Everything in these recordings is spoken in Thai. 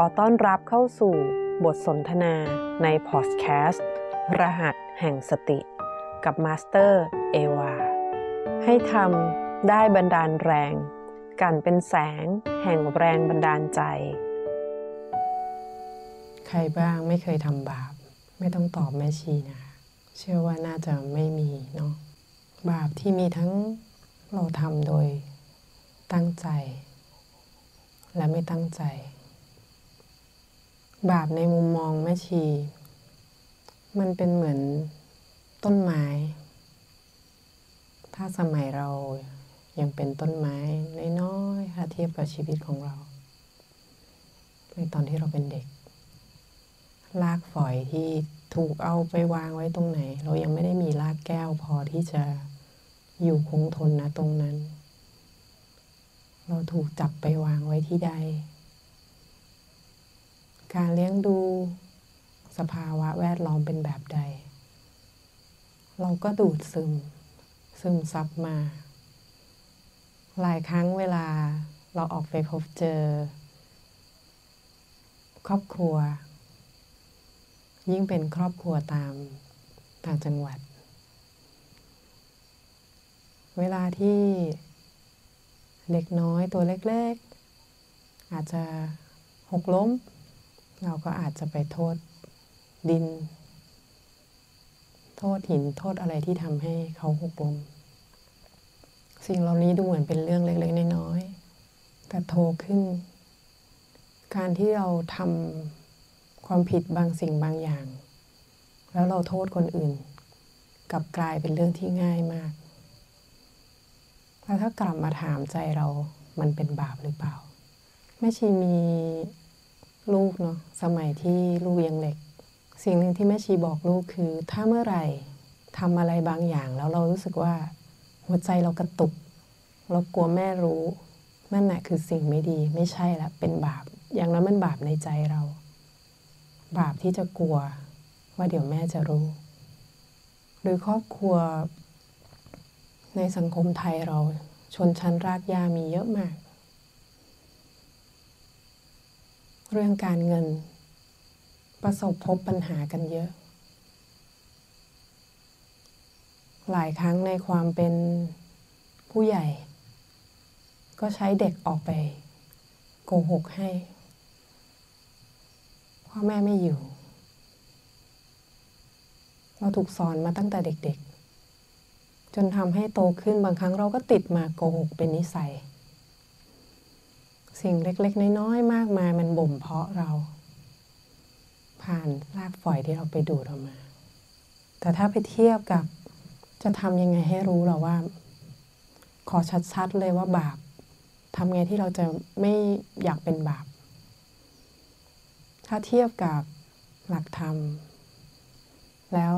อต้อนรับเข้าสู่บทสนทนาในพอดแคสต์ รหัสแห่งสติ กับมาสเตอร์เอวา ให้ทำได้บันดาลแรง กันเป็นแสงแห่งแรงบันดาลใจ ใครบ้างไม่เคยทำบาป ไม่ต้องตอบแม่ชีนะเชื่อว่าน่าจะไม่มีเนาะบาปที่มีทั้งเราทำโดยตั้งใจ และไม่ตั้งใจ บาปในมุมมองแม่ชี มันเป็นเหมือนต้นไม้ ถ้าสมัยเรายังเป็นต้นไม้น้อยๆถ้าเทียบกับชีวิตของเรา ในตอนที่เราเป็นเด็กลากฝอยที่ถูกเอาไปวางไว้ตรงไหน เรายังไม่ได้มีลากแก้วพอที่จะอยู่คงทนนะตรงนั้น เราถูกจับไปวางไว้ที่ใด การเลี้ยงดูสภาวะแวดล้อมเป็นแบบใด เราก็ดูดซึม ซึมซับมา หลายครั้งเวลาเราออกไปพบเจอ ครอบครัว ยิ่งเป็นครอบครัวตามต่างจังหวัด เวลาที่เด็กน้อยตัวเล็กๆ อาจจะหกล้ม เราก็อาจจะไปโทษดิน โทษหินโทษอะไรที่ทำให้เขาหกลมสิ่งเหล่านี้ดูเหมือนเป็นเรื่องเล็กๆน้อยๆแต่โตขึ้น การที่เราทำความผิดบางสิ่งบางอย่าง แล้วเราโทษคนอื่นกลับกลายเป็นเรื่องที่ง่ายมาก แล้วถ้ากลับมาถามใจเรามันเป็นบาปหรือเปล่าแม่ชีมี ลูกเนาะสมัยที่ลูกยังเล็ก สิ่งหนึ่งที่แม่ชีบอกลูกคือ ถ้าเมื่อไหร่ทำอะไรบางอย่างแล้วเรารู้สึกว่า หัวใจเรากระตุก เรากลัวแม่รู้นั่นแหละคือสิ่งไม่ดีไม่ใช่ละเป็นบาป อย่างนั้นมันบาปในใจเรา บาปที่จะกลัวว่าเดี๋ยวแม่จะรู้ หรือครอบครัวในสังคมไทยเราชนชั้นรากหญ้ามีเยอะมาก เรื่องการเงิน ประสบพบปัญหากันเยอะ หลายครั้งในความเป็นผู้ใหญ่ ก็ใช้เด็กออกไป โกหกให้พ่อแม่ไม่อยู่ เราถูกสอนมาตั้งแต่เด็กๆ จนทำให้โตขึ้นบางครั้งเราก็ติดมาโกหกเป็นนิสัย สิ่งเล็กๆ น้อยๆ มากมายมันบ่มเพาะเรา ผ่านรากฝอยที่เราไปดูดออกมา แต่ถ้าไปเทียบกับจะทำยังไงให้รู้เราว่า ขอชัดๆเลยว่าบาปทำไงที่เราจะไม่อยากเป็นบาป ถ้าเทียบกับหลักธรรม แล้ว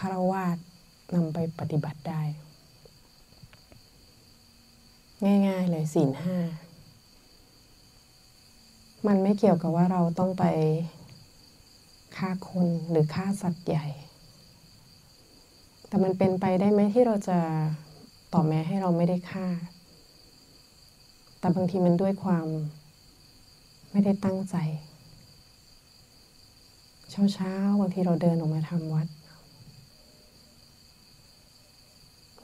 คารวาสนำไปปฏิบัติได้ ง่าย ๆ เลยศีลห้า มันไม่เกี่ยวกับว่าเราต้องไปฆ่าคนหรือฆ่าสัตว์ใหญ่ แต่มันเป็นไปได้ไหมที่เราจะต่อแม้ให้เราไม่ได้ฆ่า แต่บางทีมันด้วยความไม่ได้ตั้งใจ เช้าๆบางทีเราเดินออกมาทำวัด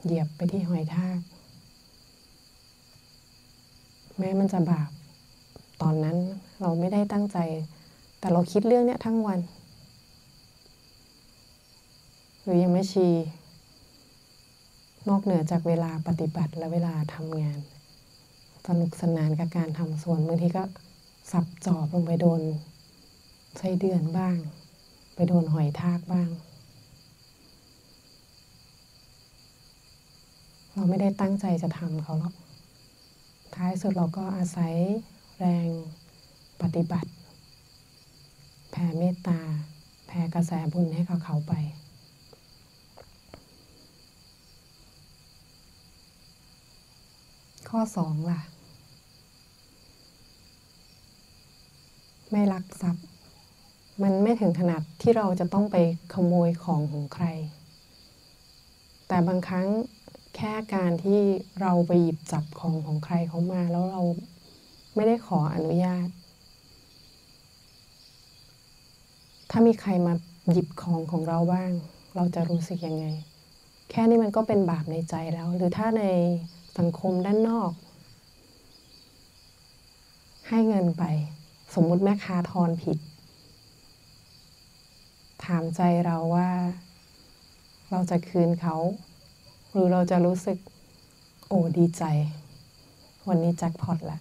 เหยียบไปที่หอยทาก แม้มันจะบาป ตอนนั้นเราไม่ได้ตั้งใจ แต่เราคิดเรื่องเนี้ยทั้งวัน หรือยังไม่ชี นอกเหนือจากเวลาปฏิบัติและเวลาทำงาน สนุกสนานกับการทำสวนบางทีก็สับจอบลงไปโดนไส้เดือนบ้าง ไปโดนหอยทากบ้าง เราไม่ได้ตั้งใจจะทำเขาหรอก ท้ายสุดเราก็อาศัยแรงปฏิบัติ แผ่เมตตา แผ่กระแสบุญให้กับเขาไป ข้อสองล่ะ ไม่ลักทรัพย์ มันไม่ถึงขนาดที่เราจะต้องไปขโมยของของใคร แต่บางครั้ง แค่การที่เราไปหยิบจับของของใครเขามา แล้วเราไม่ได้ขออนุญาต ถ้ามีใครมาหยิบของของเราบ้าง เราจะรู้สึกยังไง แค่นี้มันก็เป็นบาปในใจแล้ว หรือถ้าในสังคมด้านนอก ให้เงินไป สมมุติแม่ค้าทอนผิด ถามใจเราว่า เราจะคืนเขา หรือเราจะรู้สึกโอ้ดีใจ วันนี้แจ็คพอตละ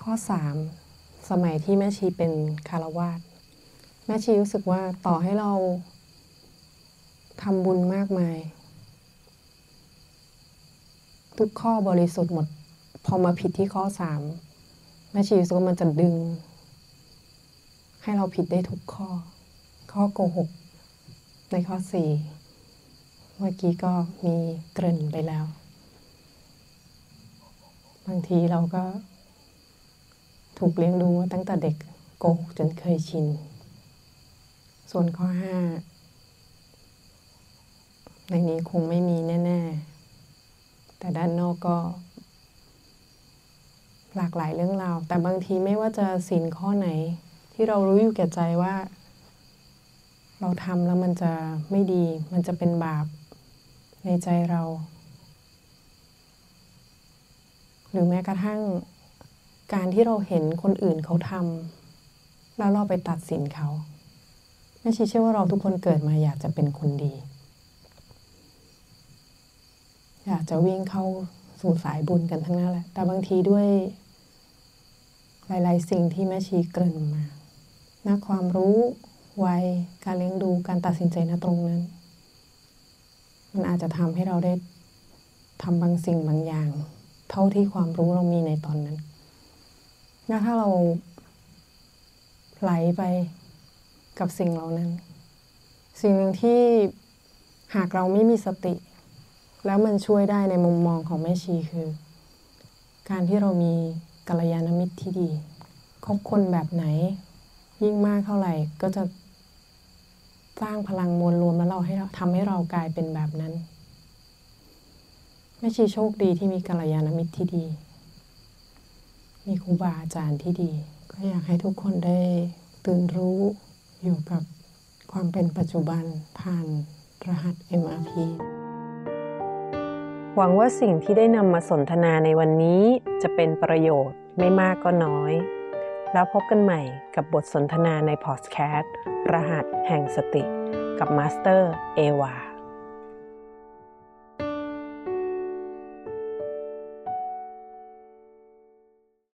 ข้อ 3 สมัยที่แม่ชีเป็นคารวาสแม่ชีรู้สึกว่าต่อให้เราทำบุญมากมาย ทุกข้อบริสุทธิ์หมด พอมาผิดที่ข้อ 3 แม่ชีรู้สึกว่ามันจะดึง ให้เราผิดได้ทุกข้อ ข้อโกหก ในข้อ4เมื่อกี้ก็มีเกริ่นไปแล้ว บางทีเราก็ถูกเลี้ยงดูตั้งแต่เด็กโกหกจนเคยชิน ส่วนข้อ5ในนี้คงไม่มีแน่ ๆ แต่ด้านนอกก็ หลากหลายเรื่องราว แต่บางทีไม่ว่าจะสินข้อไหน ที่เรารู้อยู่แก่ใจว่า เราทำแล้วมันจะไม่ดี มันจะเป็นบาปในใจเรา หรือแม้กระทั่งการที่เราเห็นคนอื่นเขาทำแล้วเราไปตัดสินเขาแม่ชีเชื่อว่าเราทุกคนเกิดมาอยากจะเป็นคนดี อยากจะวิ่งเข้าสู่สายบุญกันทั้งนั้นแหละ แต่บางทีด้วย หลาย ๆ สิ่งที่แม่ชีเกริ่นมานะความรู้ วัยการเลี้ยงดูการตัดสินใจณตรงนั้น มันอาจจะทำให้เราได้ทำบางสิ่งบางอย่าง เท่าที่ความรู้เรามีในตอนนั้นแล้วถ้าเราไหลไปกับสิ่งเหล่านั้น สิ่งหนึ่งที่หากเราไม่มีสติ แล้วมันช่วยได้ในมุมมองของแม่ชีคือ การที่เรามีกัลยาณมิตรที่ดีคบคนแบบไหน ยิ่งมากเท่าไหร่ก็จะ สร้างพลังมวลรวมแล้วเราให้ทำให้เรากลายเป็นแบบนั้นแม่ชีโชคดีที่มีกัลยาณมิตรที่ดี มีครูบาอาจารย์ที่ดี ก็อยากให้ทุกคนได้ตื่นรู้อยู่กับความเป็นปัจจุบันผ่านรหัส MRP หวังว่าสิ่งที่ได้นำมาสนทนาในวันนี้จะเป็นประโยชน์ไม่มากก็น้อย แล้วพบกันใหม่กับบทสนทนาในพอดแคสต์ รหัสแห่งสติ กับมาสเตอร์เอวา